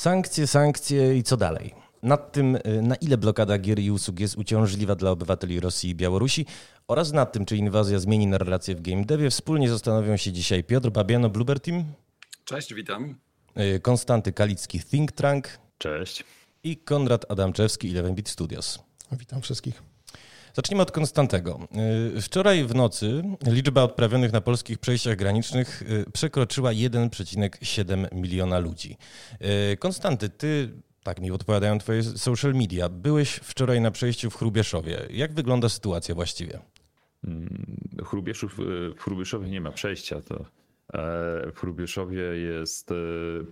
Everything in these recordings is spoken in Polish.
Sankcje, sankcje i co dalej? Nad tym, y, na ile blokada gier i usług jest uciążliwa dla obywateli Rosji i Białorusi oraz nad tym, czy inwazja zmieni narrację w game devie, wspólnie zastanowią się dzisiaj Piotr Babiano, Bluebird Team. Cześć, witam. Y, Konstanty Kalicki, Think Tank. Cześć. I Konrad Adamczewski, 11-Bit Studios. Witam wszystkich. Zacznijmy od Konstantego. Y, wczoraj w nocy liczba odprawionych na polskich przejściach granicznych y, przekroczyła 1,7 miliona ludzi. Y, Konstanty, ty, tak mi odpowiadają twoje social media, byłeś wczoraj na przejściu w Chrubieszowie. Jak wygląda sytuacja właściwie? Mm, Chrubieszów, w Chrubieszowie nie ma przejścia, to w Chrubieszowie jest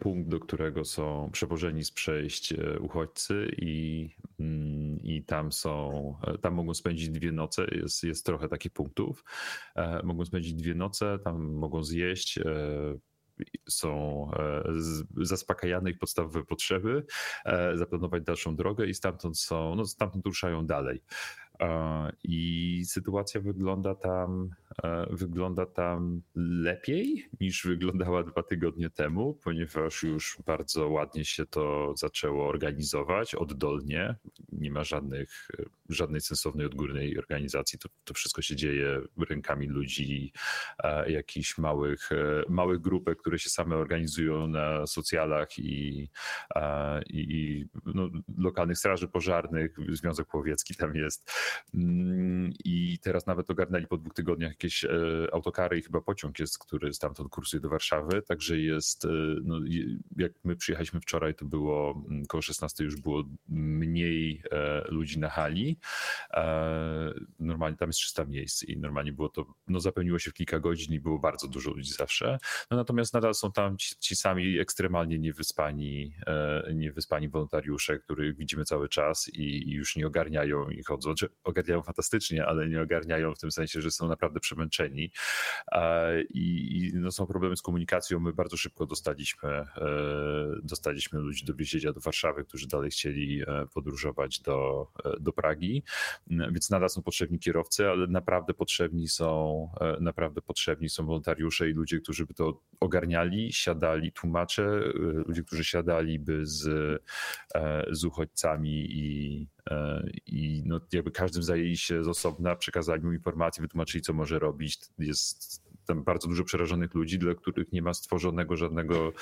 punkt, do którego są przewożeni z przejść uchodźcy i, mm, i tam są, tam mogą spędzić dwie noce, jest, jest trochę takich punktów. Mogą spędzić dwie noce, tam mogą zjeść, są zaspokajane ich podstawowe potrzeby, zaplanować dalszą drogę i stamtąd są, no stamtąd ruszają dalej. I sytuacja wygląda tam, wygląda tam lepiej niż wyglądała dwa tygodnie temu, ponieważ już bardzo ładnie się to zaczęło organizować oddolnie. Nie ma żadnych, żadnej sensownej odgórnej organizacji. To, to wszystko się dzieje rękami ludzi, jakichś małych, małych grupek, które się same organizują na socjalach i, i no, lokalnych straży pożarnych. Związek Powiecki tam jest. Mm, I teraz nawet ogarnęli po dwóch tygodniach jakieś e, autokary i chyba pociąg jest, który stamtąd kursuje do Warszawy. Także jest, e, no, jak my przyjechaliśmy wczoraj, to było mm, koło 16 już było mniej e, ludzi na hali. Normalnie tam jest 300 miejsc i normalnie było to, no zapełniło się w kilka godzin i było bardzo dużo ludzi zawsze. No, natomiast nadal są tam ci, ci sami ekstremalnie niewyspani, niewyspani wolontariusze, których widzimy cały czas i, i już nie ogarniają i chodzą. Znaczy, ogarniają fantastycznie, ale nie ogarniają w tym sensie, że są naprawdę przemęczeni i, no są problemy z komunikacją. My bardzo szybko dostaliśmy, e, dostaliśmy ludzi do wiezienia do Warszawy, którzy dalej chcieli e, podróżować do, e, do Pragi, więc nadal są potrzebni kierowcy, ale naprawdę potrzebni są, naprawdę potrzebni są wolontariusze i ludzie, którzy by to ogarniali, siadali, tłumacze, ludzie, którzy siadaliby z, z uchodźcami i i no, jakby każdym zajęli się z osobna, przekazali mu informacje, wytłumaczyli, co może robić. Jest tam bardzo dużo przerażonych ludzi, dla których nie ma stworzonego żadnego,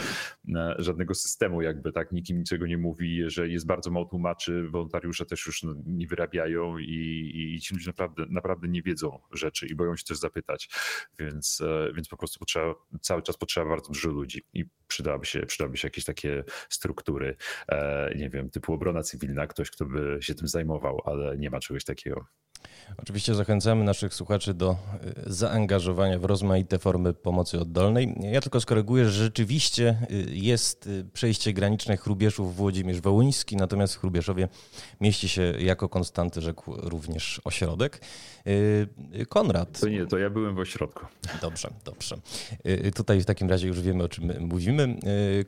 e, żadnego systemu, jakby tak, nikim niczego nie mówi, że jest bardzo mało tłumaczy, wolontariusze też już no, nie wyrabiają i, i ci ludzie naprawdę, naprawdę nie wiedzą rzeczy i boją się też zapytać, więc, e, więc po prostu potrzeba, cały czas potrzeba bardzo dużo ludzi i przydałaby się, przydałyby się jakieś takie struktury, e, nie wiem, typu obrona cywilna, ktoś, kto by się tym zajmował, ale nie ma czegoś takiego. Oczywiście zachęcamy naszych słuchaczy do y, zaangażowania w rozmaite formy pomocy oddolnej. Ja tylko skoryguję, że rzeczywiście y, jest y, przejście graniczne Chrubieszów Włodzimierz Wołyński, natomiast w Chrubieszowie mieści się jako konstanty rzekł również ośrodek. Konrad. To nie, to ja byłem w ośrodku. Dobrze, dobrze. Tutaj w takim razie już wiemy, o czym mówimy.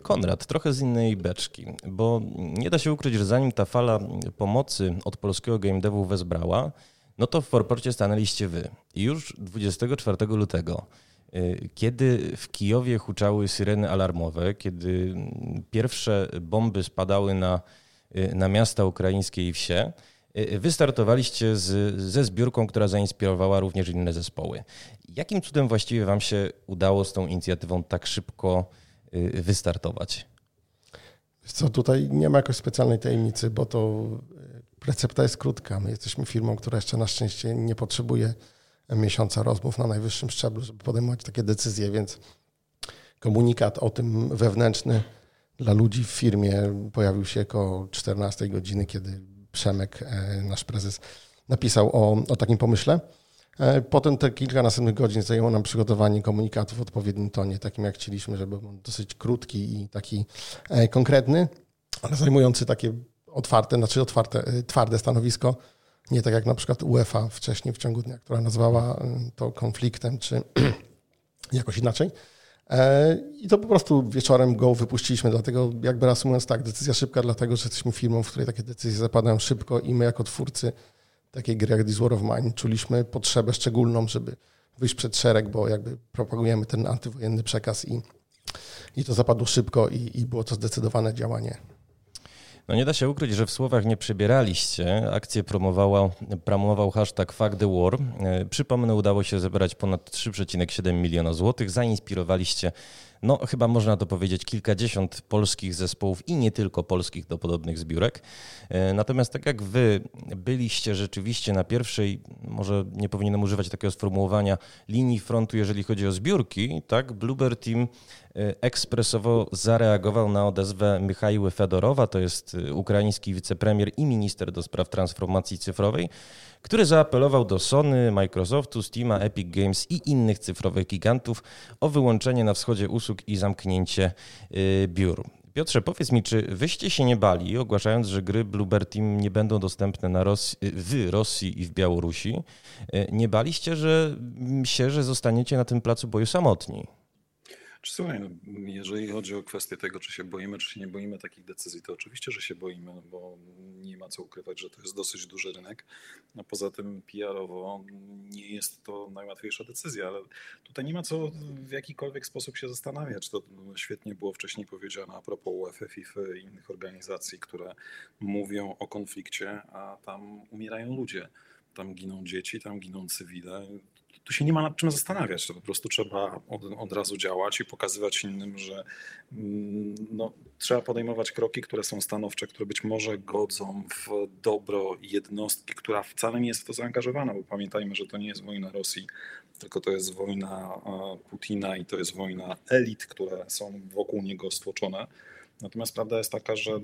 Konrad, trochę z innej beczki, bo nie da się ukryć, że zanim ta fala pomocy od polskiego game devu wezbrała, no to w Forporcie stanęliście wy. I już 24 lutego, y, kiedy w Kijowie huczały syreny alarmowe, kiedy pierwsze bomby spadały na, y, na miasta ukraińskie i wsie, y, wystartowaliście z, ze zbiórką, która zainspirowała również inne zespoły. Jakim cudem właściwie wam się udało z tą inicjatywą tak szybko wystartować? Co tutaj nie ma jakoś specjalnej tajemnicy, bo to Recepta jest krótka. My jesteśmy firmą, która jeszcze na szczęście nie potrzebuje miesiąca rozmów na najwyższym szczeblu, żeby podejmować takie decyzje, więc komunikat o tym wewnętrzny dla ludzi w firmie pojawił się około 14 godziny, kiedy Przemek, e, nasz prezes, napisał o, o takim pomyśle. E, potem te kilka następnych godzin zajęło nam przygotowanie komunikatu w odpowiednim tonie, takim jak chcieliśmy, żeby był dosyć krótki i taki e, konkretny, ale zajmujący takie otwarte, znaczy otwarte, y, twarde stanowisko, nie tak jak na przykład UEFA wcześniej w ciągu dnia, która nazwała y, to konfliktem, czy jakoś inaczej. E, I to po prostu wieczorem go wypuściliśmy, dlatego jakby reasumując tak, decyzja szybka, dlatego że jesteśmy firmą, w której takie decyzje zapadają szybko i my jako twórcy takiej gry jak This War of Mine czuliśmy potrzebę szczególną, żeby wyjść przed szereg, bo jakby propagujemy ten antywojenny przekaz i i to zapadło szybko i, i było to zdecydowane działanie. No nie da się ukryć, że w słowach nie przebieraliście. Akcję promował, promował hashtag Fuck the War. E, przypomnę, udało się zebrać ponad 3,7 miliona złotych. Zainspirowaliście no chyba można to powiedzieć, kilkadziesiąt polskich zespołów i nie tylko polskich do podobnych zbiórek. E, natomiast tak jak wy byliście rzeczywiście na pierwszej, może nie powinienem używać takiego sformułowania, linii frontu, jeżeli chodzi o zbiórki, tak, Bluebird Team e, ekspresowo zareagował na odezwę Michaiły Fedorowa, to jest e, ukraiński wicepremier i minister do spraw transformacji cyfrowej, który zaapelował do Sony, Microsoftu, Steama, Epic Games i innych cyfrowych gigantów o wyłączenie na wschodzie usług i zamknięcie y, biur. Piotrze, powiedz mi, czy wyście się nie bali, ogłaszając, że gry Bluebird Team nie będą dostępne na w Rosji i w Białorusi? Y, nie baliście że, się, że zostaniecie na tym placu boju samotni? Słuchaj, no, jeżeli chodzi o kwestię tego, czy się boimy, czy się nie boimy takich decyzji, to oczywiście, że się boimy, no bo nie ma co ukrywać, że to jest dosyć duży rynek. No poza tym PR-owo nie jest to najłatwiejsza decyzja, ale tutaj nie ma co w jakikolwiek sposób się zastanawiać. To świetnie było wcześniej powiedziane a propos UEFA, FIFA i innych organizacji, które mówią o konflikcie, a tam umierają ludzie tam giną dzieci, tam giną cywile tu się nie ma nad czym zastanawiać. To po prostu trzeba od, od razu działać i pokazywać innym, że mm, no, trzeba podejmować kroki, które są stanowcze, które być może godzą w dobro jednostki, która wcale nie jest w to zaangażowana, bo pamiętajmy, że to nie jest wojna Rosji, tylko to jest wojna Putina i to jest wojna elit, które są wokół niego stłoczone. Natomiast prawda jest taka, że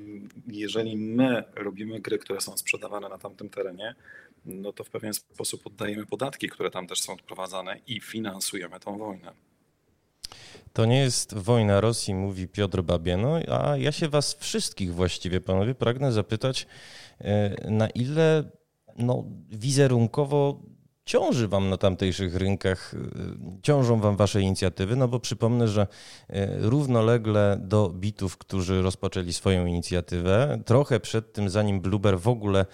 jeżeli my robimy gry, które są sprzedawane na tamtym terenie, no to w pewien sposób oddajemy podatki, które tam też są odprowadzane i finansujemy tą wojnę. To nie jest wojna Rosji, mówi Piotr Babieno, a ja się was wszystkich właściwie, panowie, pragnę zapytać, e, na ile no, wizerunkowo ciąży Wam na tamtejszych rynkach, y, ciążą Wam Wasze inicjatywy, no bo przypomnę, że y, równolegle do bitów, którzy rozpoczęli swoją inicjatywę, trochę przed tym, zanim Blueber w ogóle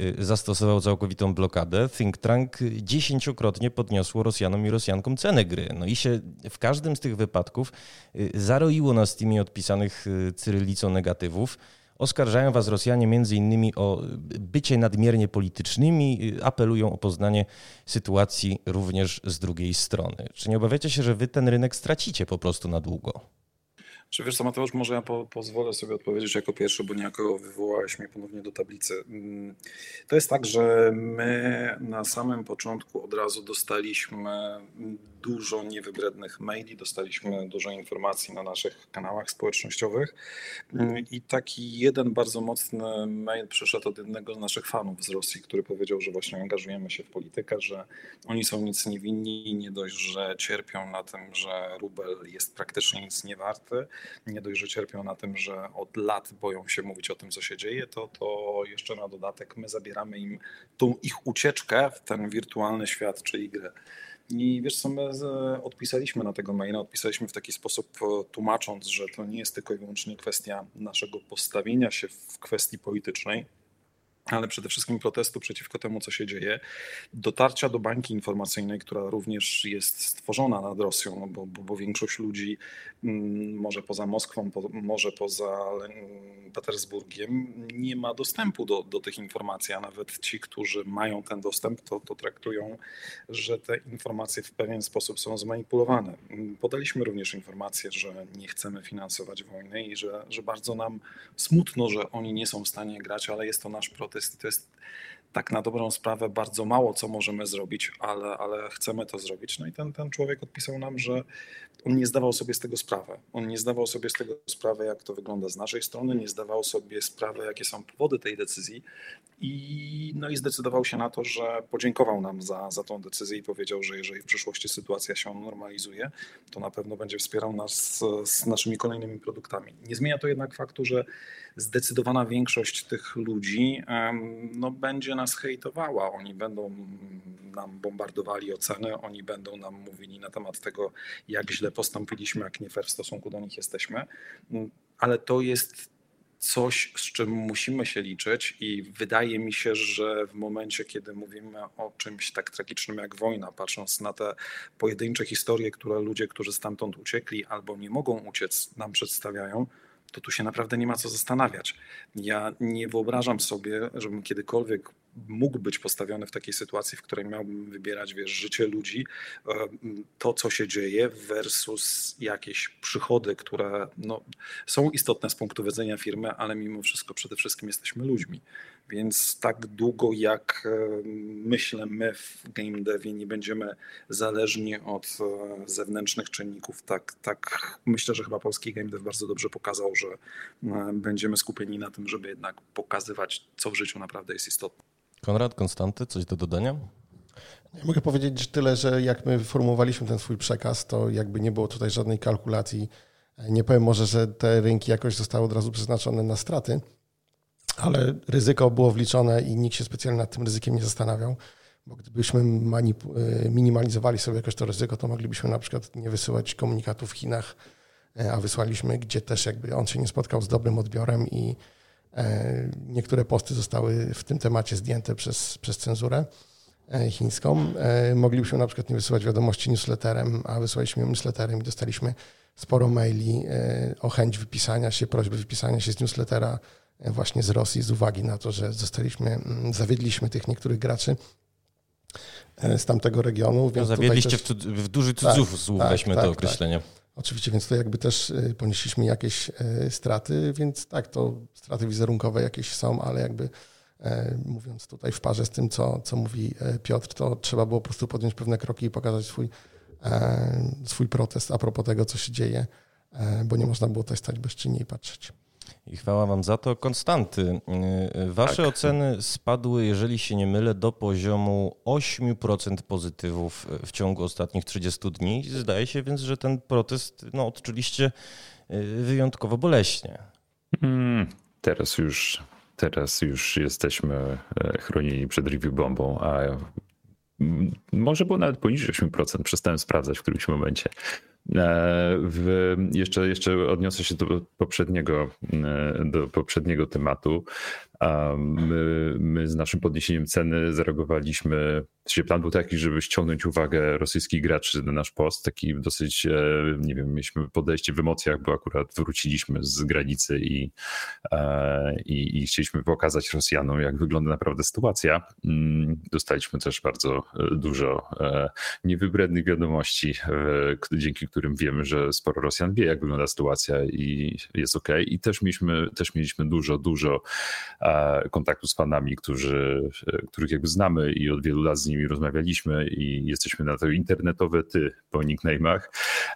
y, zastosował całkowitą blokadę, Think Tank dziesięciokrotnie podniosło Rosjanom i Rosjankom cenę gry. No i się w każdym z tych wypadków zaroiło na Steamie odpisanych cyrylicą negatywów. Oskarżają was Rosjanie innymi o bycie nadmiernie politycznymi, apelują o poznanie sytuacji również z drugiej strony. Czy nie obawiacie się, że wy ten rynek stracicie po prostu na długo? Czy wiesz co, Mateusz, może ja po, pozwolę sobie odpowiedzieć jako pierwszy, bo niejako wywołałeś mnie ponownie do tablicy. Mm, to jest tak, że my na samym początku od razu dostaliśmy dużo niewybrednych maili, dostaliśmy dużo informacji na naszych kanałach społecznościowych mm, i taki jeden bardzo mocny mail przyszedł od jednego z naszych fanów z Rosji, który powiedział, że właśnie angażujemy się w politykę, że oni są nic niewinni nie dość, że cierpią na tym, że rubel jest praktycznie nic nie warty, nie dość, że cierpią na tym, że od lat boją się mówić o tym, co się dzieje, to, to jeszcze na dodatek my zabieramy im tą ich ucieczkę w ten wirtualny świat, czyli grę. I wiesz co, my odpisaliśmy na tego maila, odpisaliśmy w taki sposób e, tłumacząc, że to nie jest tylko i wyłącznie kwestia naszego postawienia się w kwestii politycznej, ale przede wszystkim protestu przeciwko temu, co się dzieje, dotarcia do bańki informacyjnej, która również jest stworzona nad Rosją, no bo, bo, bo, większość ludzi, mm, może poza Moskwą, po, może poza Petersburgiem, nie ma dostępu do, do tych informacji, a nawet ci, którzy mają ten dostęp, to, to traktują, że te informacje w pewien sposób są zmanipulowane. Podaliśmy również informację, że nie chcemy finansować wojny i że, że bardzo nam smutno, że oni nie są w stanie grać, ale jest to nasz protest to jest, to tak na dobrą sprawę bardzo mało, co możemy zrobić, ale, ale chcemy to zrobić. No i ten, ten człowiek odpisał nam, że on nie zdawał sobie z tego sprawy. On nie zdawał sobie z tego sprawy, jak to wygląda z naszej strony, nie zdawał sobie sprawy, jakie są powody tej decyzji i, no i zdecydował się na to, że podziękował nam za, za tą decyzję i powiedział, że jeżeli w przyszłości sytuacja się normalizuje, to na pewno będzie wspierał nas z, z naszymi kolejnymi produktami. Nie zmienia to jednak faktu, że zdecydowana większość tych ludzi no, będzie nas hejtowała. Oni będą nam bombardowali oceny, oni będą nam mówili na temat tego, jak źle postąpiliśmy, jak nie fair w stosunku do nich jesteśmy. Ale to jest coś, z czym musimy się liczyć, i wydaje mi się, że w momencie, kiedy mówimy o czymś tak tragicznym jak wojna, patrząc na te pojedyncze historie, które ludzie, którzy stamtąd uciekli albo nie mogą uciec, nam przedstawiają, to tu się naprawdę nie ma co zastanawiać. Ja nie wyobrażam sobie, żebym kiedykolwiek mógł być postawiony w takiej sytuacji, w której miałbym wybierać wiesz, życie ludzi, e, to co się dzieje versus jakieś przychody, które no, są istotne z punktu widzenia firmy, ale mimo wszystko przede wszystkim jesteśmy ludźmi. Więc tak długo jak e, myślę my w game devie nie będziemy zależni od e, zewnętrznych czynników, tak, tak myślę, że chyba polski game dev bardzo dobrze pokazał, że będziemy skupieni na tym, żeby jednak pokazywać, co w życiu naprawdę jest istotne. Konrad, Konstanty, coś do dodania? Ja mogę powiedzieć tyle, że jak my formułowaliśmy ten swój przekaz, to jakby nie było tutaj żadnej kalkulacji. Nie powiem może, że te rynki jakoś zostały od razu przeznaczone na straty, ale ryzyko było wliczone i nikt się specjalnie nad tym ryzykiem nie zastanawiał, bo gdybyśmy minimalizowali sobie jakoś to ryzyko, to moglibyśmy na przykład nie wysyłać komunikatów w Chinach, a wysłaliśmy, gdzie też jakby on się nie spotkał z dobrym odbiorem i niektóre posty zostały w tym temacie zdjęte przez, przez cenzurę e, chińską. E, moglibyśmy na przykład nie wysyłać wiadomości newsletterem, a wysłaliśmy newsletterem i dostaliśmy sporo maili o chęć wypisania się, prośby wypisania się z newslettera właśnie z Rosji z uwagi na to, że zostaliśmy, mm, zawiedliśmy tych niektórych graczy z tamtego regionu. Więc no, zawiedliście też... w, cud- w duży cudzysłów, tak, weźmy tak, to tak, określenie. Tak. Oczywiście, więc to jakby też y, ponieśliśmy jakieś y, straty, więc tak, to straty wizerunkowe jakieś są, ale jakby y, mówiąc tutaj w parze z tym, co, co mówi Piotr, to trzeba było po prostu podjąć pewne kroki i pokazać swój, swój protest a propos tego, co się dzieje, bo nie można było tutaj stać bezczynnie i patrzeć. I chwała Wam za to. Konstanty, y, Wasze tak. oceny spadły, jeżeli się nie mylę, do poziomu 8% pozytywów w ciągu ostatnich 30 dni. Zdaje się więc, że ten protest no, odczuliście y, wyjątkowo boleśnie. Hmm, teraz już teraz już jesteśmy e, chronieni przed review bombą, a może było nawet poniżej 8%, przestałem sprawdzać w którymś momencie. E, w, jeszcze, jeszcze odniosę się do poprzedniego, e, do poprzedniego tematu. My, my, z naszym podniesieniem ceny zareagowaliśmy. Plan był taki, żeby ściągnąć uwagę rosyjskich graczy na nasz post. Taki dosyć, e, nie wiem, mieliśmy podejście w emocjach, bo akurat wróciliśmy z granicy i, i, i chcieliśmy pokazać Rosjanom, jak wygląda naprawdę sytuacja. Mm, dostaliśmy też bardzo dużo niewybrednych wiadomości, dzięki którym wiemy, że sporo Rosjan wie, jak wygląda sytuacja i jest ok. I też mieliśmy, też mieliśmy dużo, dużo e, kontaktu z fanami, którzy, których jakby znamy i od wielu lat z nimi rozmawialiśmy i jesteśmy na to internetowe ty po nickname'ach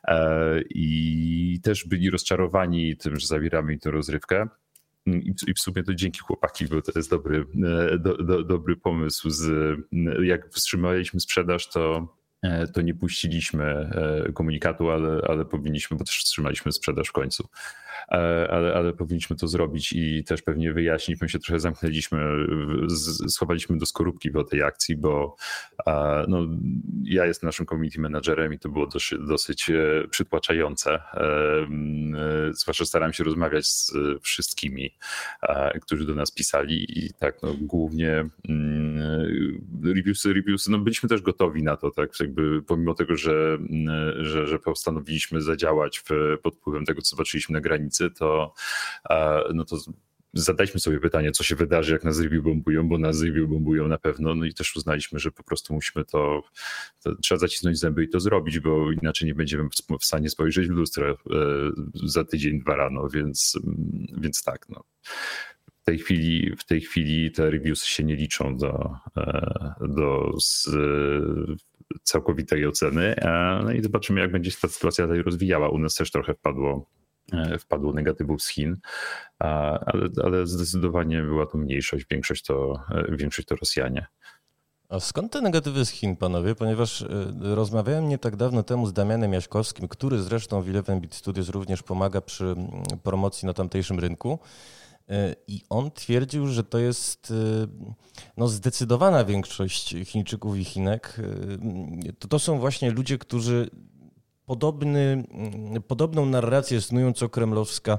e, i też byli rozczarowani tym, że zawieramy tę rozrywkę. I w sumie to dzięki chłopaki, bo to jest dobry, e, do, do, dobry pomysł. Z, jak wstrzymaliśmy sprzedaż, to E, to nie puściliśmy e, komunikatu, ale, ale powinniśmy, bo też wstrzymaliśmy sprzedaż w końcu. E, ale, ale powinniśmy to zrobić i też pewnie wyjaśnić. My się trochę zamknęliśmy, schowaliśmy do skorupki po tej akcji, bo no, ja jestem naszym community managerem i to było dosyć, dosyć przytłaczające. Zwłaszcza starałem się rozmawiać z wszystkimi, którzy do nas pisali i tak no, głównie mm, reviewsy, reviewsy, no byliśmy też gotowi na to, tak jakby pomimo tego, że, że, że postanowiliśmy zadziałać w, pod wpływem tego, co zobaczyliśmy na granicy, to, no to zadaliśmy sobie pytanie, co się wydarzy, jak nas review bombują, bo nas review bombują na pewno, no i też uznaliśmy, że po prostu musimy to, to trzeba zacisnąć zęby i to zrobić, bo inaczej nie będziemy w stanie spojrzeć w lustro e, za tydzień, dwa rano, więc, więc tak, no. W tej chwili, w tej chwili te reviews się nie liczą do, e, do z, całkowitej oceny. No i zobaczymy, jak będzie się ta sytuacja dalej rozwijała. U nas też trochę wpadło, wpadło negatywów z Chin, ale, ale zdecydowanie była to mniejszość. Większość to, e, większość to Rosjanie. A skąd te negatywy z Chin, panowie? Ponieważ e, rozmawiałem nie tak dawno temu z Damianem Jaśkowskim, który zresztą w Eleven Beat Studios również pomaga przy promocji na tamtejszym rynku. I on twierdził, że to jest no, zdecydowana większość Chińczyków i Chinek. To, to są właśnie ludzie, którzy podobny, podobną narrację snują co kremlowska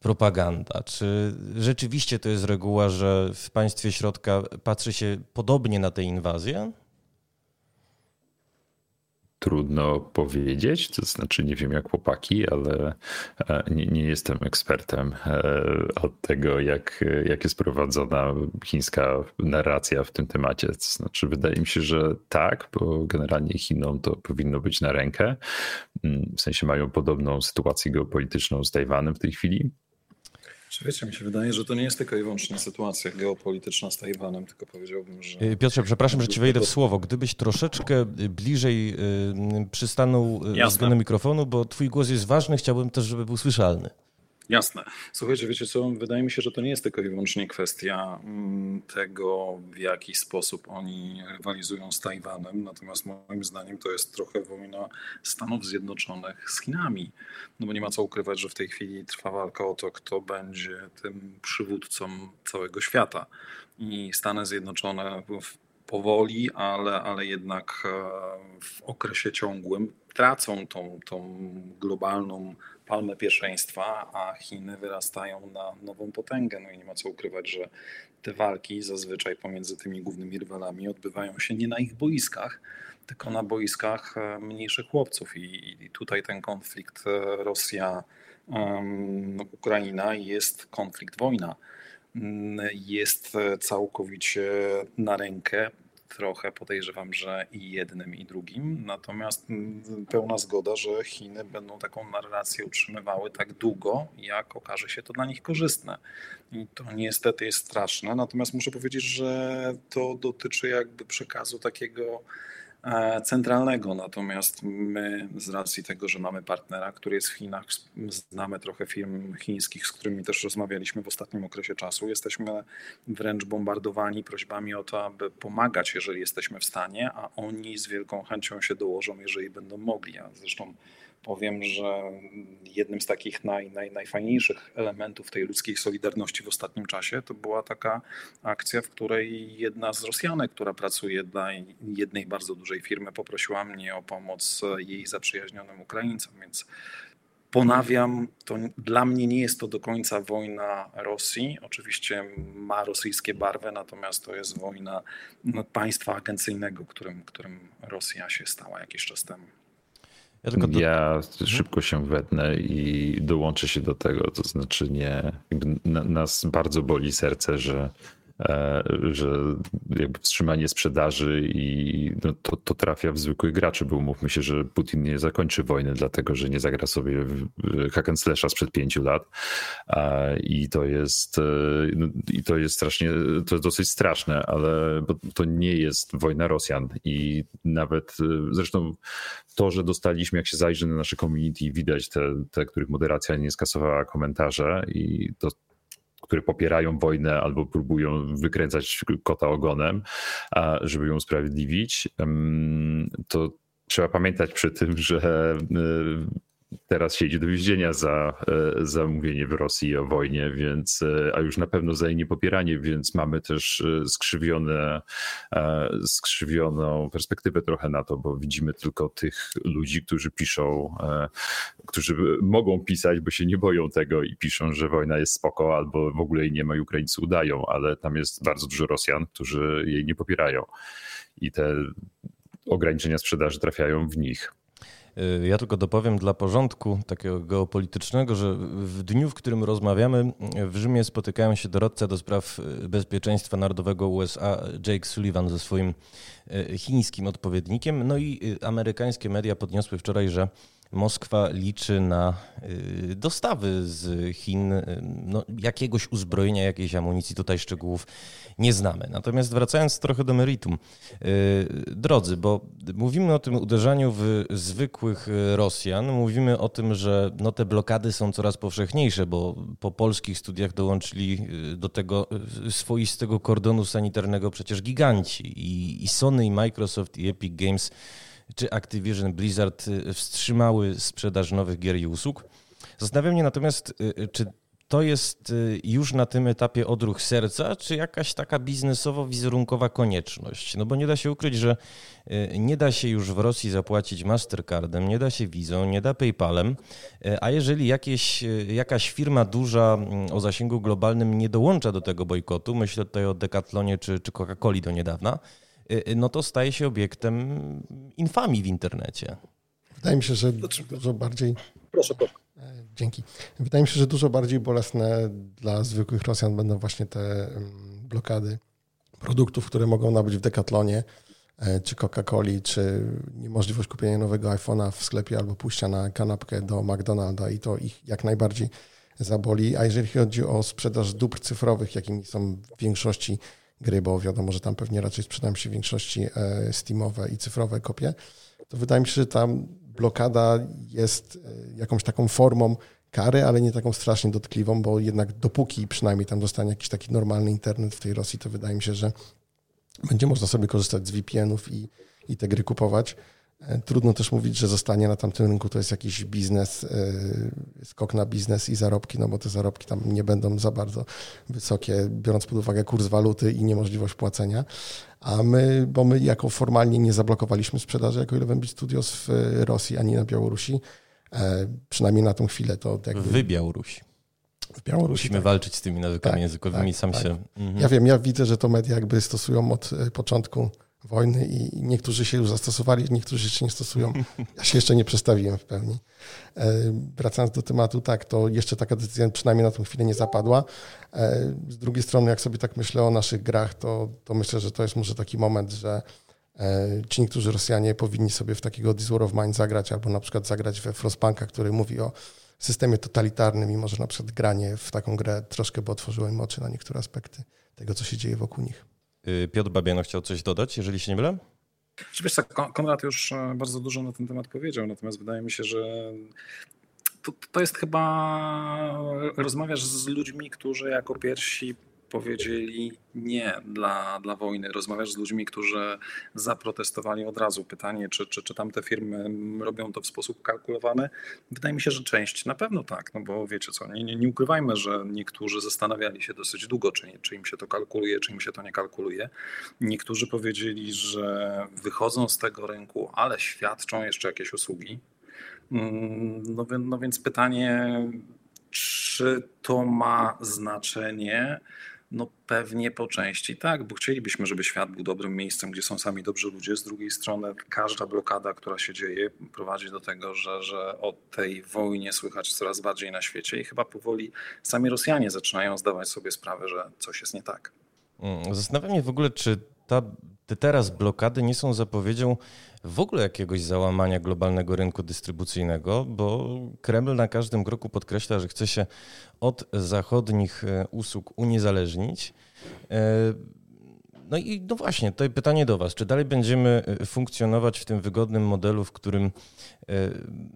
propaganda? Czy rzeczywiście to jest reguła, że w państwie środka patrzy się podobnie na tę inwazję? Trudno powiedzieć, to znaczy nie wiem jak chłopaki, ale e, nie, nie jestem ekspertem e, od tego, jak, jak jest prowadzona chińska narracja w tym temacie. To znaczy wydaje mi się, że tak, bo generalnie Chinom to powinno być na rękę. Mm, w sensie mają podobną sytuację geopolityczną z Tajwanem w tej chwili. Czy wiecie, mi się wydaje, że to nie jest tylko i wyłącznie sytuacja geopolityczna z Tajwanem, tylko powiedziałbym, że... Y, Piotrze, przepraszam, że ci wejdę w słowo. Gdybyś troszeczkę bliżej y, przystanął Jasne. względem mikrofonu, bo twój głos jest ważny, chciałbym też, żeby był słyszalny. Jasne. Słuchajcie, wiecie co, wydaje mi się, że to nie jest tylko i wyłącznie kwestia mm, tego, w jaki sposób oni rywalizują z Tajwanem, natomiast moim zdaniem to jest trochę wojna Stanów Zjednoczonych z Chinami. No bo nie ma co ukrywać, że w tej chwili trwa walka o to, kto będzie tym przywódcą całego świata. I Stany Zjednoczone powoli, ale, ale jednak e, w okresie ciągłym tracą tą, tą globalną palmę pierwszeństwa, a Chiny wyrastają na nową potęgę. No i nie ma co ukrywać, że te walki zazwyczaj pomiędzy tymi głównymi rywalami odbywają się nie na ich boiskach, tylko na boiskach e, mniejszych chłopców. I, i tutaj ten konflikt e, Rosja-Ukraina jest konflikt wojna. Jest e, całkowicie na rękę trochę podejrzewam, że i jednym, i drugim. Natomiast mm, pełna zgoda, że Chiny będą taką narrację utrzymywały tak długo, jak okaże się to dla nich korzystne. I to niestety jest straszne. Natomiast muszę powiedzieć, że to dotyczy jakby przekazu takiego centralnego. Natomiast my z racji tego, że mamy partnera, który jest w Chinach, znamy trochę firm chińskich, z którymi też rozmawialiśmy w ostatnim okresie czasu, jesteśmy wręcz bombardowani prośbami o to, aby pomagać, jeżeli jesteśmy w stanie, a oni z wielką chęcią się dołożą, jeżeli będą mogli. A zresztą powiem, że jednym z takich naj, naj, najfajniejszych elementów tej ludzkiej solidarności w ostatnim czasie to była taka akcja, w której jedna z Rosjanek, która pracuje dla jednej bardzo dużej firmy, poprosiła mnie o pomoc jej zaprzyjaźnionym Ukraińcom, więc ponawiam, to dla mnie nie jest to do końca wojna Rosji. Oczywiście ma rosyjskie barwy, natomiast to jest wojna no, państwa agencyjnego, którym, którym Rosja się stała jakiś czas temu. Ja, do... ja, szybko się wetnę i dołączę się do tego. To znaczy, nie, nas bardzo boli serce, że że jakby wstrzymanie sprzedaży i no to, to trafia w zwykłych graczy, bo umówmy się, że Putin nie zakończy wojny, dlatego że nie zagra sobie hack sprzed pięciu lat. I to jest e, no, i to jest strasznie, to jest dosyć straszne, ale to nie jest wojna Rosjan. I nawet e, zresztą to, że dostaliśmy, jak się zajrzy na nasze community, widać te, te których moderacja nie skasowała komentarze i to które popierają wojnę albo próbują wykręcać kota ogonem, żeby ją usprawiedliwić, to trzeba pamiętać przy tym, że teraz siedzi do więzienia za, e, za mówienie w Rosji o wojnie, więc, e, a już na pewno za jej niepopieranie, więc mamy też e, skrzywione, skrzywioną perspektywę trochę na to, bo widzimy tylko tych ludzi, którzy piszą, którzy mogą pisać, bo się nie boją tego i piszą, że wojna jest spoko, albo w ogóle jej nie ma i Ukraińcy udają, ale tam jest bardzo dużo Rosjan, którzy jej nie popierają. I te ograniczenia sprzedaży trafiają w nich. Y, ja tylko dopowiem dla porządku takiego geopolitycznego, że w dniu, w którym rozmawiamy, w Rzymie spotykają się doradca do spraw y, bezpieczeństwa narodowego USA Jake Sullivan ze swoim y, chińskim odpowiednikiem. No i amerykańskie media podniosły wczoraj, że Moskwa liczy na y, dostawy z Chin y, no, jakiegoś uzbrojenia, jakiejś amunicji. Tutaj szczegółów nie znamy. Natomiast wracając trochę do meritum. Y, drodzy, bo mówimy o tym uderzaniu w zwykłych Rosjan. Mówimy o tym, że no, te blokady są coraz powszechniejsze, bo po polskich studiach dołączyli do tego swoistego kordonu sanitarnego przecież giganci. I, i Sony, i Microsoft, i Epic Games czy Activision Blizzard y, wstrzymały sprzedaż nowych gier i usług. Zastanawiam mnie natomiast, y, y, czy to jest już na tym etapie odruch serca, czy jakaś taka biznesowo-wizerunkowa konieczność? No bo nie da się ukryć, że nie da się już w Rosji zapłacić Mastercardem, nie da się wizą, nie da PayPalem, a jeżeli jakieś, jakaś firma duża mm, o zasięgu globalnym nie dołącza do tego bojkotu, myślę tutaj o Decathlonie czy, czy Coca-Coli do niedawna, no to staje się obiektem infamii w internecie. Wydaje mi się, że dużo bardziej. Proszę, proszę. E, dzięki. Wydaje mi się, że dużo bardziej bolesne dla zwykłych Rosjan będą właśnie te blokady produktów, które mogą nabyć w Decathlonie, e, czy Coca-Coli, czy niemożliwość kupienia nowego iPhone'a w sklepie albo pójścia na kanapkę do McDonalda i to ich jak najbardziej zaboli. A jeżeli chodzi o sprzedaż dóbr cyfrowych, jakimi są w większości gry, bo wiadomo, że tam pewnie raczej sprzedają się w większości e, Steamowe i cyfrowe kopie, to wydaje mi się, że tam blokada jest e, jakąś taką formą kary, ale nie taką strasznie dotkliwą, bo jednak dopóki przynajmniej tam dostanie jakiś taki normalny internet w tej Rosji, to wydaje mi się, że będzie można sobie korzystać z VPN-ów i, i te gry kupować. E, trudno też mówić, że zostanie na tamtym rynku to jest jakiś biznes, e, skok na biznes i zarobki, no bo te zarobki tam nie będą za bardzo wysokie, biorąc pod uwagę kurs waluty i niemożliwość płacenia. A my, bo my jako formalnie nie zablokowaliśmy sprzedaży jako Eleven Studios w Rosji ani na Białorusi, e, przynajmniej na tą chwilę to jakby... Wy Białorusi. W Białorusi, Musimy tak. walczyć z tymi nawykami tak, językowymi, tak, sam tak. się... Mhm. Ja wiem, ja widzę, że to media jakby stosują od początku wojny i niektórzy się już zastosowali, niektórzy się nie stosują. Ja się jeszcze nie przestawiłem w pełni. E, wracając do tematu, tak, to jeszcze taka decyzja przynajmniej na tę chwilę nie zapadła. E, z drugiej strony, jak sobie tak myślę o naszych grach, to, to myślę, że to jest może taki moment, że e, ci niektórzy Rosjanie powinni sobie w takiego This War of Mine zagrać, albo na przykład zagrać we Frostpunka, który mówi o systemie totalitarnym i może na przykład granie w taką grę troszkę by otworzyło im oczy na niektóre aspekty tego, co się dzieje wokół nich. Y, Piotr Babiano chciał coś dodać, jeżeli się nie mylę? Wiesz co, Konrad już e, bardzo dużo na ten temat powiedział, natomiast wydaje mi się, że to, to jest chyba, rozmawiasz z ludźmi, którzy jako pierwsi powiedzieli nie dla, dla wojny. Rozmawiasz z ludźmi, którzy zaprotestowali od razu. Pytanie, czy, czy, czy tamte firmy robią to w sposób kalkulowany? Wydaje mi się, że część na pewno tak, no bo wiecie co, nie, nie, nie ukrywajmy, że niektórzy zastanawiali się dosyć długo, czy, czy im się to kalkuluje, czy im się to nie kalkuluje. Niektórzy powiedzieli, że wychodzą z tego rynku, ale świadczą jeszcze jakieś usługi. Mm, no, no więc pytanie, czy to ma znaczenie? No pewnie po części tak, bo chcielibyśmy, żeby świat był dobrym miejscem, gdzie są sami dobrzy ludzie. Z drugiej strony każda blokada, która się dzieje, prowadzi do tego, że, że o tej wojnie słychać coraz bardziej na świecie i chyba powoli sami Rosjanie zaczynają zdawać sobie sprawę, że coś jest nie tak. Mm, zastanawiam się w ogóle, czy ta, te teraz blokady nie są zapowiedzią w ogóle jakiegoś załamania globalnego rynku dystrybucyjnego, bo Kreml na każdym kroku podkreśla, że chce się od zachodnich e, usług uniezależnić. E, no i no właśnie, to pytanie do Was. Czy dalej będziemy e, funkcjonować w tym wygodnym modelu, w którym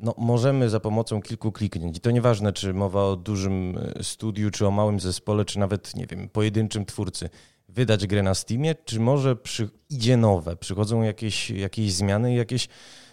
no, możemy za pomocą kilku kliknięć, i to nieważne, czy mowa o dużym studiu, czy o małym zespole, czy nawet, nie wiem, pojedynczym twórcy, wydać grę na Steamie, czy może przy, idzie nowe, przychodzą jakieś, jakieś zmiany jakieś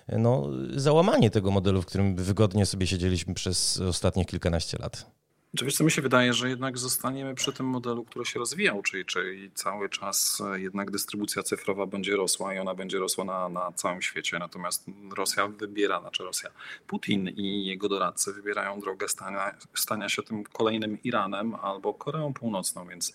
no, załamanie tego modelu, w którym wygodnie sobie siedzieliśmy przez ostatnie kilkanaście lat? Oczywiście mi się wydaje, że jednak zostaniemy przy tym modelu, który się rozwijał, czyli, czyli cały czas jednak dystrybucja cyfrowa będzie rosła i ona będzie rosła na, na całym świecie. Natomiast Rosja wybiera, znaczy Rosja, Putin i jego doradcy wybierają drogę stania, stania się tym kolejnym Iranem albo Koreą Północną, więc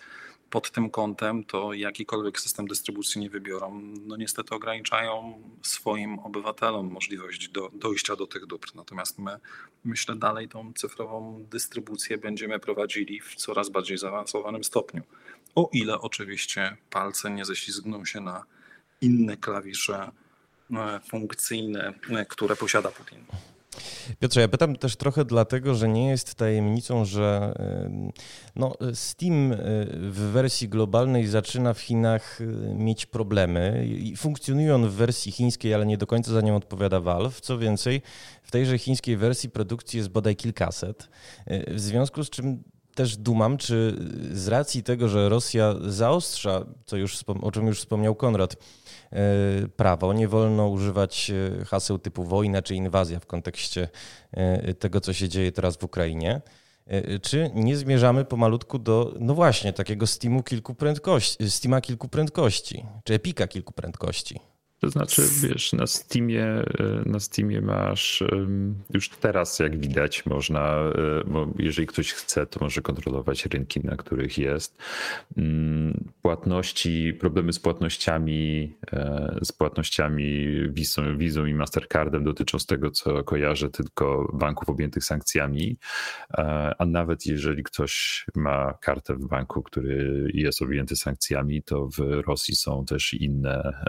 pod tym kątem to jakikolwiek system dystrybucji nie wybiorą, no niestety ograniczają swoim obywatelom możliwość do, dojścia do tych dóbr. Natomiast my, myślę, dalej tą cyfrową dystrybucję będziemy prowadzili w coraz bardziej zaawansowanym stopniu. O ile oczywiście palce nie ześlizgną się na inne klawisze e, funkcyjne, e, które posiada Putin. Piotrze, ja pytam też trochę dlatego, że nie jest tajemnicą, że no, Steam y, w wersji globalnej zaczyna w Chinach y, mieć problemy. Funkcjonuje on w wersji chińskiej, ale nie do końca za nią odpowiada Valve. Co więcej, w tejże chińskiej wersji produkcji jest bodaj kilkaset. Y, w związku z czym też dumam, czy z racji tego, że Rosja zaostrza, co już, o czym już wspomniał Konrad, E, prawo. Nie wolno używać e, haseł typu wojna czy inwazja w kontekście e, tego, co się dzieje teraz w Ukrainie. Czy nie zmierzamy pomalutku do, no właśnie, takiego Steamu kilku prędkości, Steama kilku prędkości, czy Epika kilku prędkości? To znaczy, wiesz, na Steamie, e, na Steamie masz już teraz, jak widać, można, e, jeżeli ktoś chce, to może kontrolować rynki, na których jest. Mm, płatności, problemy z płatnościami, e, z płatnościami Visa, Visa i Mastercardem dotyczą z tego, co kojarzę, tylko banków objętych sankcjami. A nawet jeżeli ktoś ma kartę w banku, który jest objęty sankcjami, to w Rosji są też inne,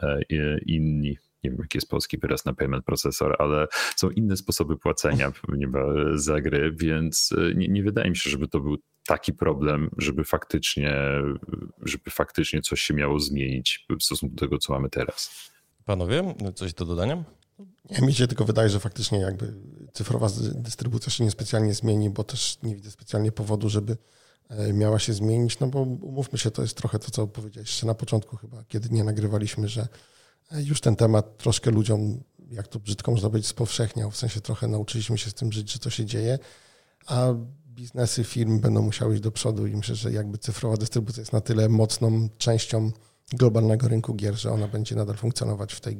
inne inni nie wiem jaki jest polski wyraz na payment processor, ale są inne sposoby płacenia za gry, więc e, nie, nie, wydaje mi się, żeby to był taki problem, żeby faktycznie, żeby faktycznie coś się miało zmienić w stosunku do tego, co mamy teraz. Panowie, coś do dodania? Nie, mi się tylko wydaje, że faktycznie jakby cyfrowa dystrybucja się niespecjalnie zmieni, bo też nie widzę specjalnie powodu, żeby e, miała się zmienić, no bo umówmy się, to jest trochę to, co powiedziałeś jeszcze na początku chyba, kiedy nie nagrywaliśmy, że już ten temat troszkę ludziom, jak to brzydko można powiedzieć, spowszechniał. W sensie trochę nauczyliśmy się z tym żyć, że to się dzieje, a biznesy firm będą musiały iść do przodu i myślę, że jakby cyfrowa dystrybucja jest na tyle mocną częścią globalnego rynku gier, że ona będzie nadal funkcjonować w, tej,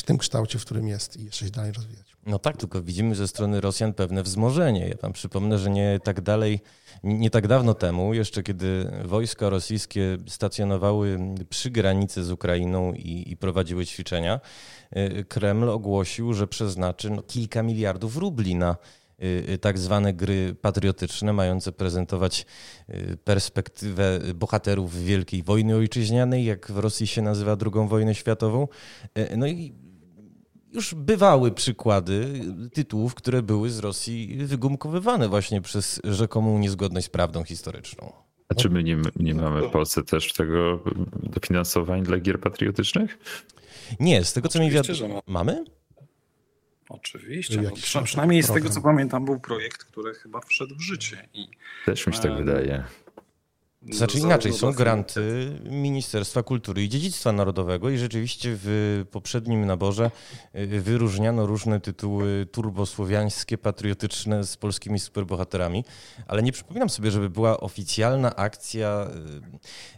w tym kształcie, w którym jest i jeszcze się dalej rozwijać. No tak, tylko widzimy ze strony Rosjan pewne wzmożenie. Ja wam przypomnę, że nie tak dalej, nie tak dawno temu, jeszcze kiedy wojska rosyjskie stacjonowały przy granicy z Ukrainą i, i prowadziły ćwiczenia, y, Kreml ogłosił, że przeznaczy no, kilka miliardów rubli na y, tak zwane gry patriotyczne, mające prezentować y, perspektywę bohaterów Wielkiej Wojny Ojczyźnianej, jak w Rosji się nazywa II wojnę światową. No i już bywały przykłady tytułów, które były z Rosji wygumkowywane właśnie przez rzekomą niezgodność z prawdą historyczną. A czy my nie, nie mamy w Polsce też tego dofinansowań dla gier patriotycznych? Nie, z tego co mi wiadomo. Mamy? Oczywiście. No, przynajmniej z tego co pamiętam, był projekt, który chyba wszedł w życie. I, Też mi się tak wydaje. Znaczy inaczej, są granty Ministerstwa Kultury i Dziedzictwa Narodowego i rzeczywiście w poprzednim naborze y, wyróżniano różne tytuły turbosłowiańskie, patriotyczne z polskimi superbohaterami, ale nie przypominam sobie, żeby była oficjalna akcja,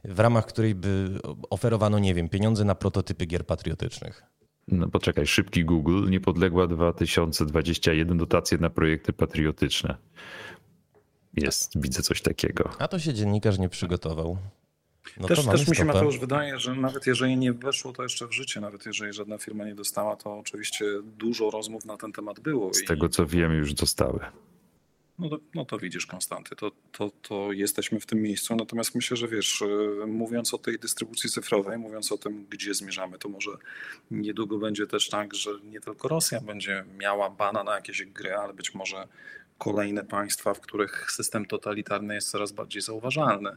y, w ramach której by oferowano, nie wiem, pieniądze na prototypy gier patriotycznych. No poczekaj, szybki Google, niepodległa 2021 dotacje na projekty patriotyczne jest, widzę coś takiego. A to się dziennikarz nie przygotował. No też też mi się Mateusz wydaje, że nawet jeżeli nie weszło to jeszcze w życie, nawet jeżeli żadna firma nie dostała, to oczywiście dużo rozmów na ten temat było. Z i... tego co wiem, już dostały. No to, no to widzisz, Konstanty, to, to, to jesteśmy w tym miejscu. Natomiast myślę, że wiesz, e, mówiąc o tej dystrybucji cyfrowej, mówiąc o tym, gdzie zmierzamy, to może niedługo będzie też tak, że nie tylko Rosja będzie miała bana na jakieś gry, ale być może kolejne państwa, w których system totalitarny jest coraz bardziej zauważalny,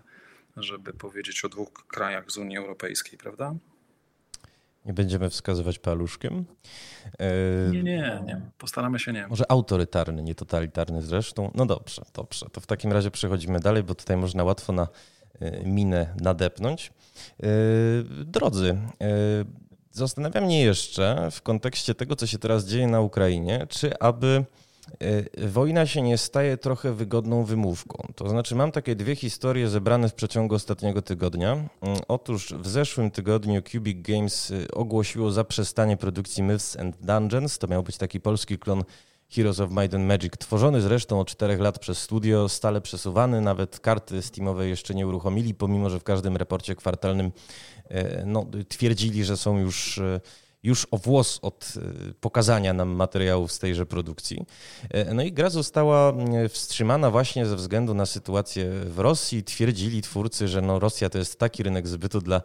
żeby powiedzieć o dwóch krajach z Unii Europejskiej, prawda? Nie będziemy wskazywać paluszkiem. E, nie, nie, nie. Postaramy się nie. Może autorytarny, nie totalitarny zresztą. No dobrze, dobrze. To w takim razie przechodzimy dalej, bo tutaj można łatwo na e, minę nadepnąć. E, drodzy, zastanawiam mnie jeszcze w kontekście tego, co się teraz dzieje na Ukrainie, czy aby wojna się nie staje trochę wygodną wymówką. To znaczy, mam takie dwie historie zebrane w przeciągu ostatniego tygodnia. Mm, otóż w zeszłym tygodniu Cubic Games y, ogłosiło zaprzestanie produkcji Myths and Dungeons. To miał być taki polski klon Heroes of Might and Magic, tworzony zresztą od czterech lat przez studio, stale przesuwany, nawet karty Steamowe jeszcze nie uruchomili, pomimo że w każdym raporcie kwartalnym e, no, twierdzili, że są już już o włos od e, pokazania nam materiałów z tejże produkcji. E, no i gra została e, wstrzymana właśnie ze względu na sytuację w Rosji. Twierdzili twórcy, że no Rosja to jest taki rynek zbytu dla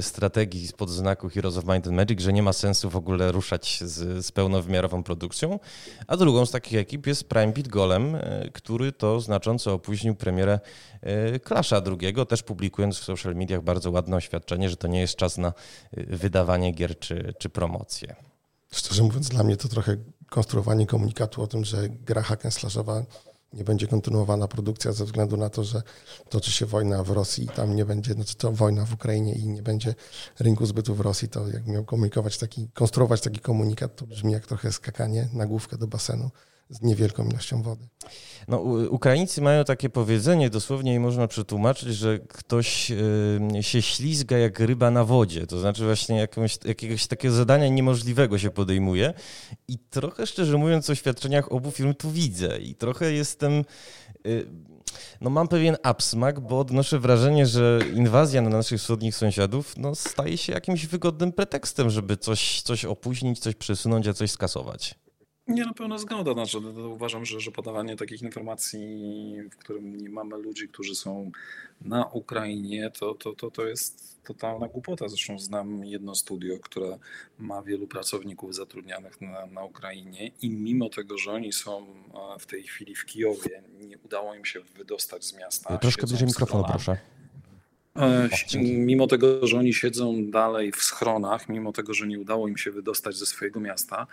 strategii spod znaku Heroes of Might and Magic, że nie ma sensu w ogóle ruszać z, z pełnowymiarową produkcją. A drugą z takich ekip jest Prime Beat Golem, który to znacząco opóźnił premierę Clasha drugiego, też publikując w social mediach bardzo ładne oświadczenie, że to nie jest czas na wydawanie gier czy, czy promocję. Szczerze mówiąc, dla mnie to trochę konstruowanie komunikatu o tym, że gra hack'n'slashowa nie będzie kontynuowana produkcja ze względu na to, że toczy się wojna w Rosji i tam nie będzie, znaczy to wojna w Ukrainie i nie będzie rynku zbytu w Rosji, to jak miał komunikować taki, konstruować taki komunikat, to brzmi jak trochę skakanie na główkę do basenu z niewielką ilością wody. No, Ukraińcy mają takie powiedzenie, dosłownie i można przetłumaczyć, że ktoś y, się ślizga jak ryba na wodzie. To znaczy właśnie jakąś, jakiegoś takiego zadania niemożliwego się podejmuje. I trochę szczerze mówiąc o świadczeniach obu firm tu widzę. I trochę jestem... Y, no mam pewien absmak, bo odnoszę wrażenie, że inwazja na naszych wschodnich sąsiadów no, staje się jakimś wygodnym pretekstem, żeby coś, coś opóźnić, coś przesunąć, a coś skasować. Nie, na pełna zgoda. Znaczy, uważam, że, że podawanie takich informacji, w którym nie mamy ludzi, którzy są na Ukrainie, to, to, to, to jest totalna głupota. Zresztą znam jedno studio, które ma wielu pracowników zatrudnianych na, na Ukrainie i mimo tego, że oni są w tej chwili w Kijowie, nie udało im się wydostać z miasta. Troszkę bliżej mikrofonu, proszę. Mimo tego, że oni siedzą dalej w schronach, mimo tego, że nie udało im się wydostać ze swojego miasta,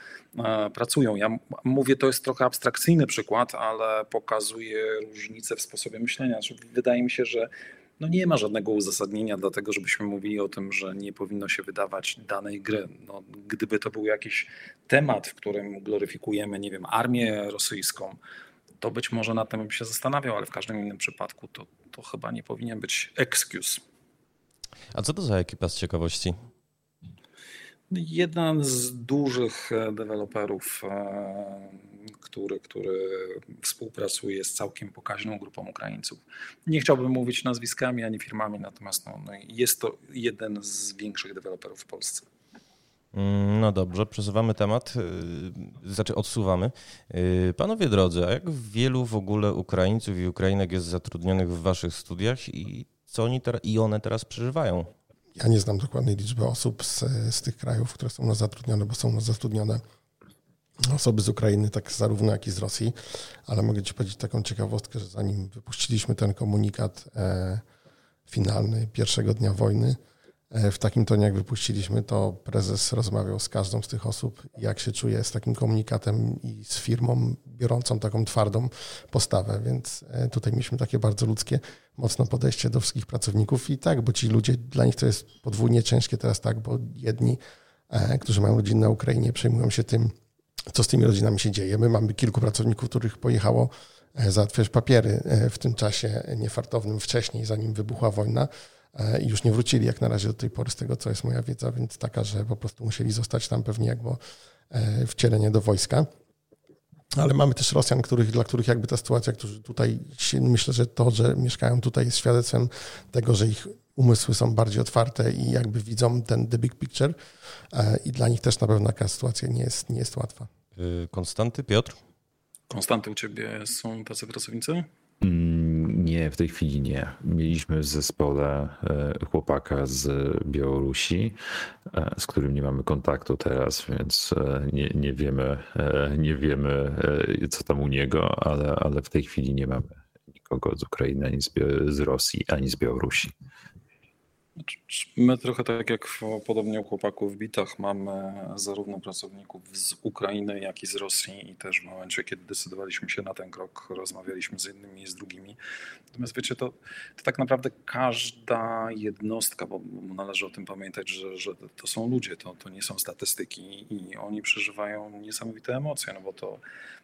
pracują. Ja mówię, to jest trochę abstrakcyjny przykład, ale pokazuje różnicę w sposobie myślenia. Znaczy, wydaje mi się, że no nie ma żadnego uzasadnienia dla tego, żebyśmy mówili o tym, że nie powinno się wydawać danej gry. No, gdyby to był jakiś temat, w którym gloryfikujemy, nie wiem, armię rosyjską, to być może na tym bym się zastanawiał, ale w każdym innym przypadku to, to chyba nie powinien być excuse. A co to za ekipa z ciekawości? Jeden z dużych e, deweloperów, e, który, który współpracuje z całkiem pokaźną grupą Ukraińców. Nie chciałbym mówić nazwiskami ani firmami, natomiast no, no jest to jeden z większych deweloperów w Polsce. Mm, no dobrze, przesuwamy temat, y, znaczy odsuwamy. Y, panowie drodzy, a jak wielu w ogóle Ukraińców i Ukrainek jest zatrudnionych w waszych studiach i co oni teraz, i one teraz przeżywają? Ja nie znam dokładnej liczby osób z, z tych krajów, które są u nas zatrudnione, bo są u nas zatrudnione osoby z Ukrainy, tak zarówno jak i z Rosji, ale mogę Ci powiedzieć taką ciekawostkę, że zanim wypuściliśmy ten komunikat e, finalny pierwszego dnia wojny, w takim tonie, jak wypuściliśmy, to prezes rozmawiał z każdą z tych osób, jak się czuje z takim komunikatem i z firmą biorącą taką twardą postawę. Więc e, tutaj mieliśmy takie bardzo ludzkie, mocno podejście do wszystkich pracowników i tak, bo ci ludzie, dla nich to jest podwójnie ciężkie teraz tak, bo jedni, e, którzy mają rodziny na Ukrainie, przejmują się tym, co z tymi rodzinami się dzieje. My mamy kilku pracowników, których pojechało załatwiać papiery w tym czasie niefartownym wcześniej, zanim wybuchła wojna E, i już nie wrócili jak na razie do tej pory, z tego co jest moja wiedza, więc taka, że po prostu musieli zostać tam pewnie jakby wcielenie do wojska. Ale mamy też Rosjan, których, dla których jakby ta sytuacja, którzy tutaj, myślę, że to, że mieszkają tutaj jest świadectwem tego, że ich umysły są bardziej otwarte i jakby widzą ten the big picture e, i dla nich też na pewno taka sytuacja nie jest, nie jest łatwa. Y, Konstanty, Piotr? Konstanty, u Ciebie są tacy pracownicy? Mm, nie, w tej chwili nie. Mieliśmy w zespole e, chłopaka z Białorusi, e, z którym nie mamy kontaktu teraz, więc e, nie, nie, wiemy, nie wiemy, co tam u niego, ale, ale w tej chwili nie mamy nikogo z Ukrainy, ani z, z Rosji, ani z Białorusi. My trochę tak jak w, podobnie u chłopaków w bitach mamy zarówno pracowników z Ukrainy, jak i z Rosji i też w momencie, kiedy decydowaliśmy się na ten krok, rozmawialiśmy z jednymi i z drugimi. Natomiast wiecie, to, to tak naprawdę każda jednostka, bo, należy o tym pamiętać, że, że to są ludzie, to, to nie są statystyki i oni przeżywają niesamowite emocje, no bo to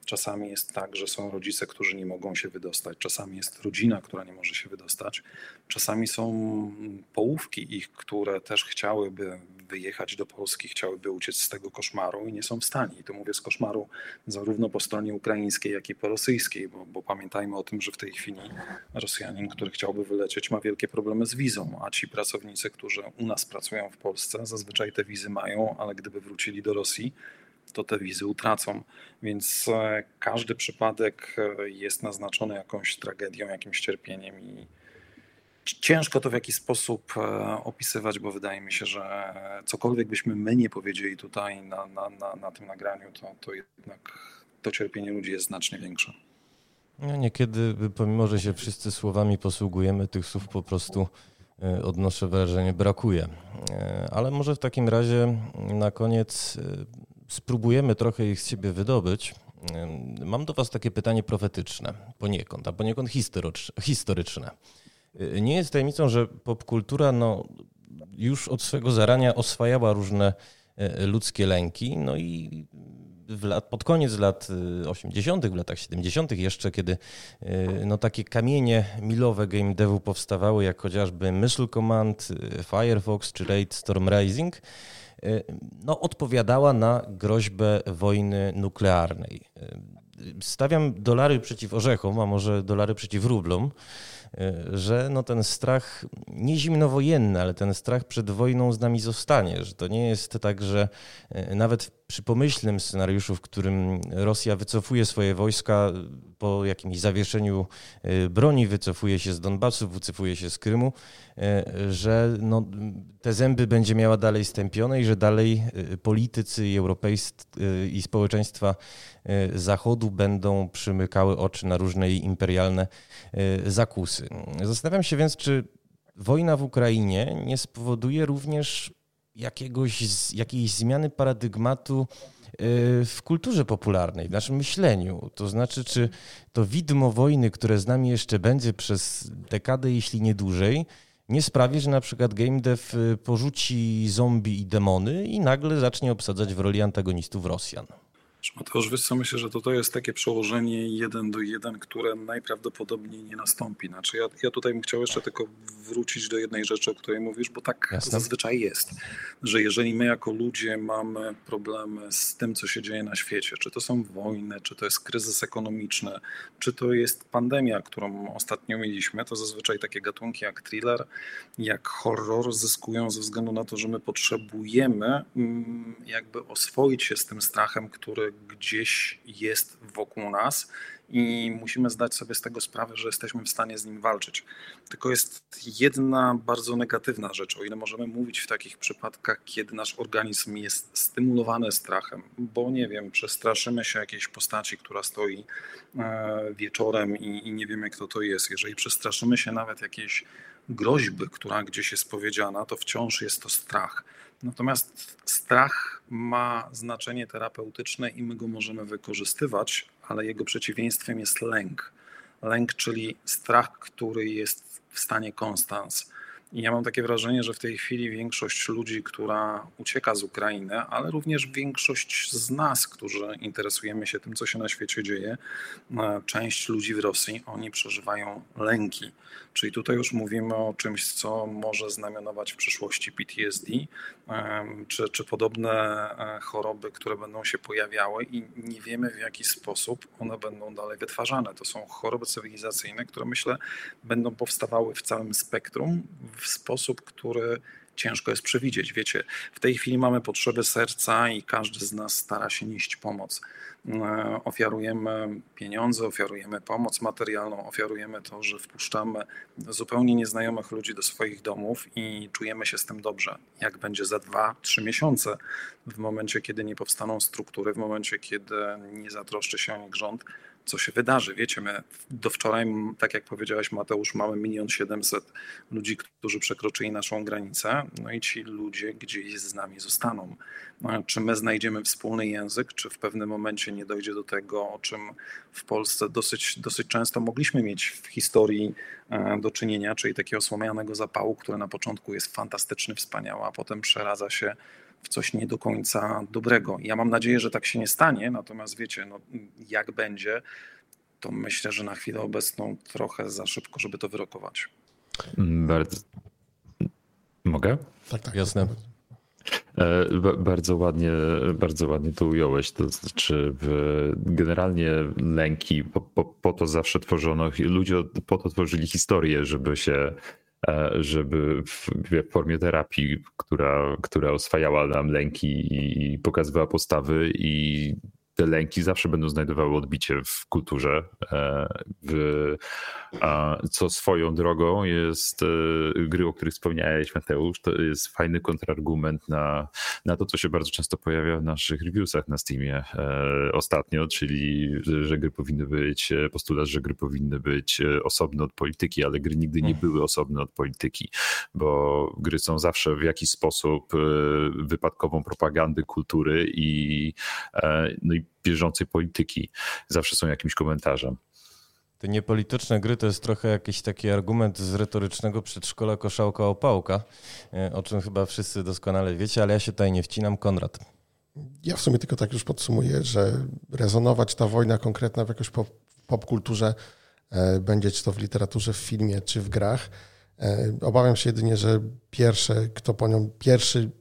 czasami jest tak, że są rodzice, którzy nie mogą się wydostać, czasami jest rodzina, która nie może się wydostać, czasami są połówki, ich, które też chciałyby wyjechać do Polski, chciałyby uciec z tego koszmaru i nie są w stanie. I to mówię z koszmaru zarówno po stronie ukraińskiej, jak i po rosyjskiej, bo, bo pamiętajmy o tym, że w tej chwili Rosjanin, który chciałby wylecieć, ma wielkie problemy z wizą, a ci pracownicy, którzy u nas pracują w Polsce, zazwyczaj te wizy mają, ale gdyby wrócili do Rosji, to te wizy utracą. Więc e, każdy przypadek e, jest naznaczony jakąś tragedią, jakimś cierpieniem i Ciężko to w jakiś sposób e, opisywać, bo wydaje mi się, że cokolwiek byśmy my nie powiedzieli tutaj na, na, na, na tym nagraniu, to, to jednak to cierpienie ludzi jest znacznie większe. No niekiedy, pomimo że się wszyscy słowami posługujemy, tych słów po prostu e, odnoszę wrażenie brakuje. E, ale może w takim razie na koniec spróbujemy trochę ich z siebie wydobyć. Mam do Was takie pytanie profetyczne, poniekąd, a poniekąd historyczne. Nie jest tajemnicą, że popkultura no, już od swego zarania oswajała różne e, ludzkie lęki, no i lat, pod koniec lat 80., w latach 70., jeszcze kiedy no, takie kamienie milowe game devu powstawały, jak chociażby Missile Command, Firefox czy Raid Storm Rising, no, odpowiadała na groźbę wojny nuklearnej. Stawiam dolary przeciw orzechom, a może dolary przeciw rublom. E, że no ten strach nie zimnowojenny, ale ten strach przed wojną z nami zostanie, że to nie jest tak, że e, nawet przy pomyślnym scenariuszu, w którym Rosja wycofuje swoje wojska po jakimś zawieszeniu e, broni, wycofuje się z Donbasu, wycofuje się z Krymu, że no, te zęby będzie miała dalej stępione i że dalej politycy i europejscy i społeczeństwa Zachodu będą przymykały oczy na różne imperialne zakusy. Zastanawiam się więc, czy wojna w Ukrainie nie spowoduje również jakiegoś, jakiejś zmiany paradygmatu y, w kulturze popularnej, w naszym myśleniu. To znaczy, czy to widmo wojny, które z nami jeszcze będzie przez dekadę, jeśli nie dłużej, nie sprawi, że na przykład game dev y, porzuci zombie i demony i nagle zacznie obsadzać w roli antagonistów Rosjan. Mateusz, wiesz co, myślę, że to, to jest takie przełożenie jeden do jeden, które najprawdopodobniej nie nastąpi. Znaczy ja, ja tutaj bym chciał jeszcze tylko wrócić do jednej rzeczy, o której mówisz, bo tak Jasne. zazwyczaj jest, że jeżeli my jako ludzie mamy problemy z tym, co się dzieje na świecie, czy to są wojny, czy to jest kryzys ekonomiczny, czy to jest pandemia, którą ostatnio mieliśmy, to zazwyczaj takie gatunki jak thriller, jak horror zyskują ze względu na to, że my potrzebujemy mm, jakby oswoić się z tym strachem, który gdzieś jest wokół nas i musimy zdać sobie z tego sprawę, że jesteśmy w stanie z nim walczyć. Tylko jest jedna bardzo negatywna rzecz, o ile możemy mówić w takich przypadkach, kiedy nasz organizm jest stymulowany strachem, bo nie wiem, przestraszymy się jakiejś postaci, która stoi e, wieczorem i, i nie wiemy, kto to jest. Jeżeli przestraszymy się nawet jakiejś groźby, która gdzieś jest powiedziana, to wciąż jest to strach. Natomiast strach ma znaczenie terapeutyczne i my go możemy wykorzystywać, ale jego przeciwieństwem jest lęk. Lęk, czyli strach, który jest w stanie konstans. I ja mam takie wrażenie, że w tej chwili większość ludzi, która ucieka z Ukrainy, ale również większość z nas, którzy interesujemy się tym, co się na świecie dzieje, e, część ludzi w Rosji, oni przeżywają lęki. Czyli tutaj już mówimy o czymś, co może znamionować w przyszłości PTSD, czy, czy podobne e, choroby, które będą się pojawiały i nie wiemy w jaki sposób one będą dalej wytwarzane. To są choroby cywilizacyjne, które myślę będą powstawały w całym spektrum w sposób, który ciężko jest przewidzieć. Wiecie, w tej chwili mamy potrzeby serca i każdy z nas stara się nieść pomoc. E, ofiarujemy pieniądze, ofiarujemy pomoc materialną, ofiarujemy to, że wpuszczamy zupełnie nieznajomych ludzi do swoich domów i czujemy się z tym dobrze. Jak będzie za dwa, trzy miesiące, w momencie, kiedy nie powstaną struktury, w momencie, kiedy nie zatroszczy się o nich rząd, co się wydarzy. Wiecie, my do wczoraj, tak jak powiedziałeś Mateusz, mamy milion siedemset ludzi, którzy przekroczyli naszą granicę, no i ci ludzie gdzieś z nami zostaną. No, czy my znajdziemy wspólny język, czy w pewnym momencie nie dojdzie do tego, o czym w Polsce dosyć, dosyć często mogliśmy mieć w historii e, do czynienia, czyli takiego słomianego zapału, który na początku jest fantastyczny, wspaniały, a potem przeradza się w coś nie do końca dobrego. Ja mam nadzieję, że tak się nie stanie, natomiast wiecie, no, jak będzie, to myślę, że na chwilę obecną trochę za szybko, żeby to wyrokować. Bardzo. Mogę? Tak, tak. Jasne. E, bardzo ładnie, bardzo ładnie to ująłeś. To znaczy, generalnie lęki, po, po, po to zawsze tworzono, ludzie po to tworzyli historię, żeby się żeby w, w formie terapii, która, która oswajała nam lęki i pokazywała postawy i te lęki zawsze będą znajdowały odbicie w kulturze. E, w, co swoją drogą jest e, gry, o których wspomniałeś, Mateusz, to jest fajny kontrargument na, na to, co się bardzo często pojawia w naszych reviewsach na Steamie e, ostatnio, czyli że gry powinny być, postulat, że gry powinny być osobne od polityki, ale gry nigdy nie mm. były osobne od polityki, bo gry są zawsze w jakiś sposób wypadkową propagandy kultury i, no i bieżącej polityki. Zawsze są jakimś komentarzem. Te niepolityczne gry to jest trochę jakiś taki argument z retorycznego przedszkola koszałka opałka, e, o czym chyba wszyscy doskonale wiecie, ale ja się tutaj nie wcinam. Konrad. Ja w sumie tylko tak już podsumuję, że rezonować ta wojna konkretna w jakoś pop, popkulturze e, będzie czy to w literaturze, w filmie, czy w grach. E, obawiam się jedynie, że pierwsze, kto po nią, pierwszy,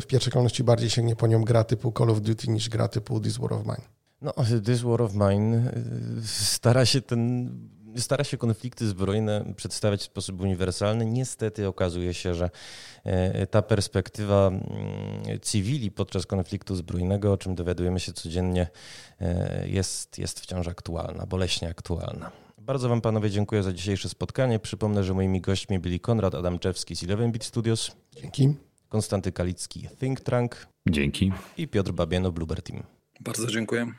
w pierwszej kolejności bardziej sięgnie po nią gra typu Call of Duty niż gra typu This War of Mine. No, This War of Mine stara się ten stara się konflikty zbrojne przedstawiać w sposób uniwersalny. Niestety okazuje się, że e, ta perspektywa mm, cywili podczas konfliktu zbrojnego, o czym dowiadujemy się codziennie, jest, jest wciąż aktualna, boleśnie aktualna. Bardzo Wam panowie dziękuję za dzisiejsze spotkanie. Przypomnę, że moimi gośćmi byli Konrad Adamczewski z Eleven Beat Studios. Dzięki. Konstanty Kalicki Think Tank. Dzięki. I Piotr Babieno Bluebird Team. Bardzo dziękuję.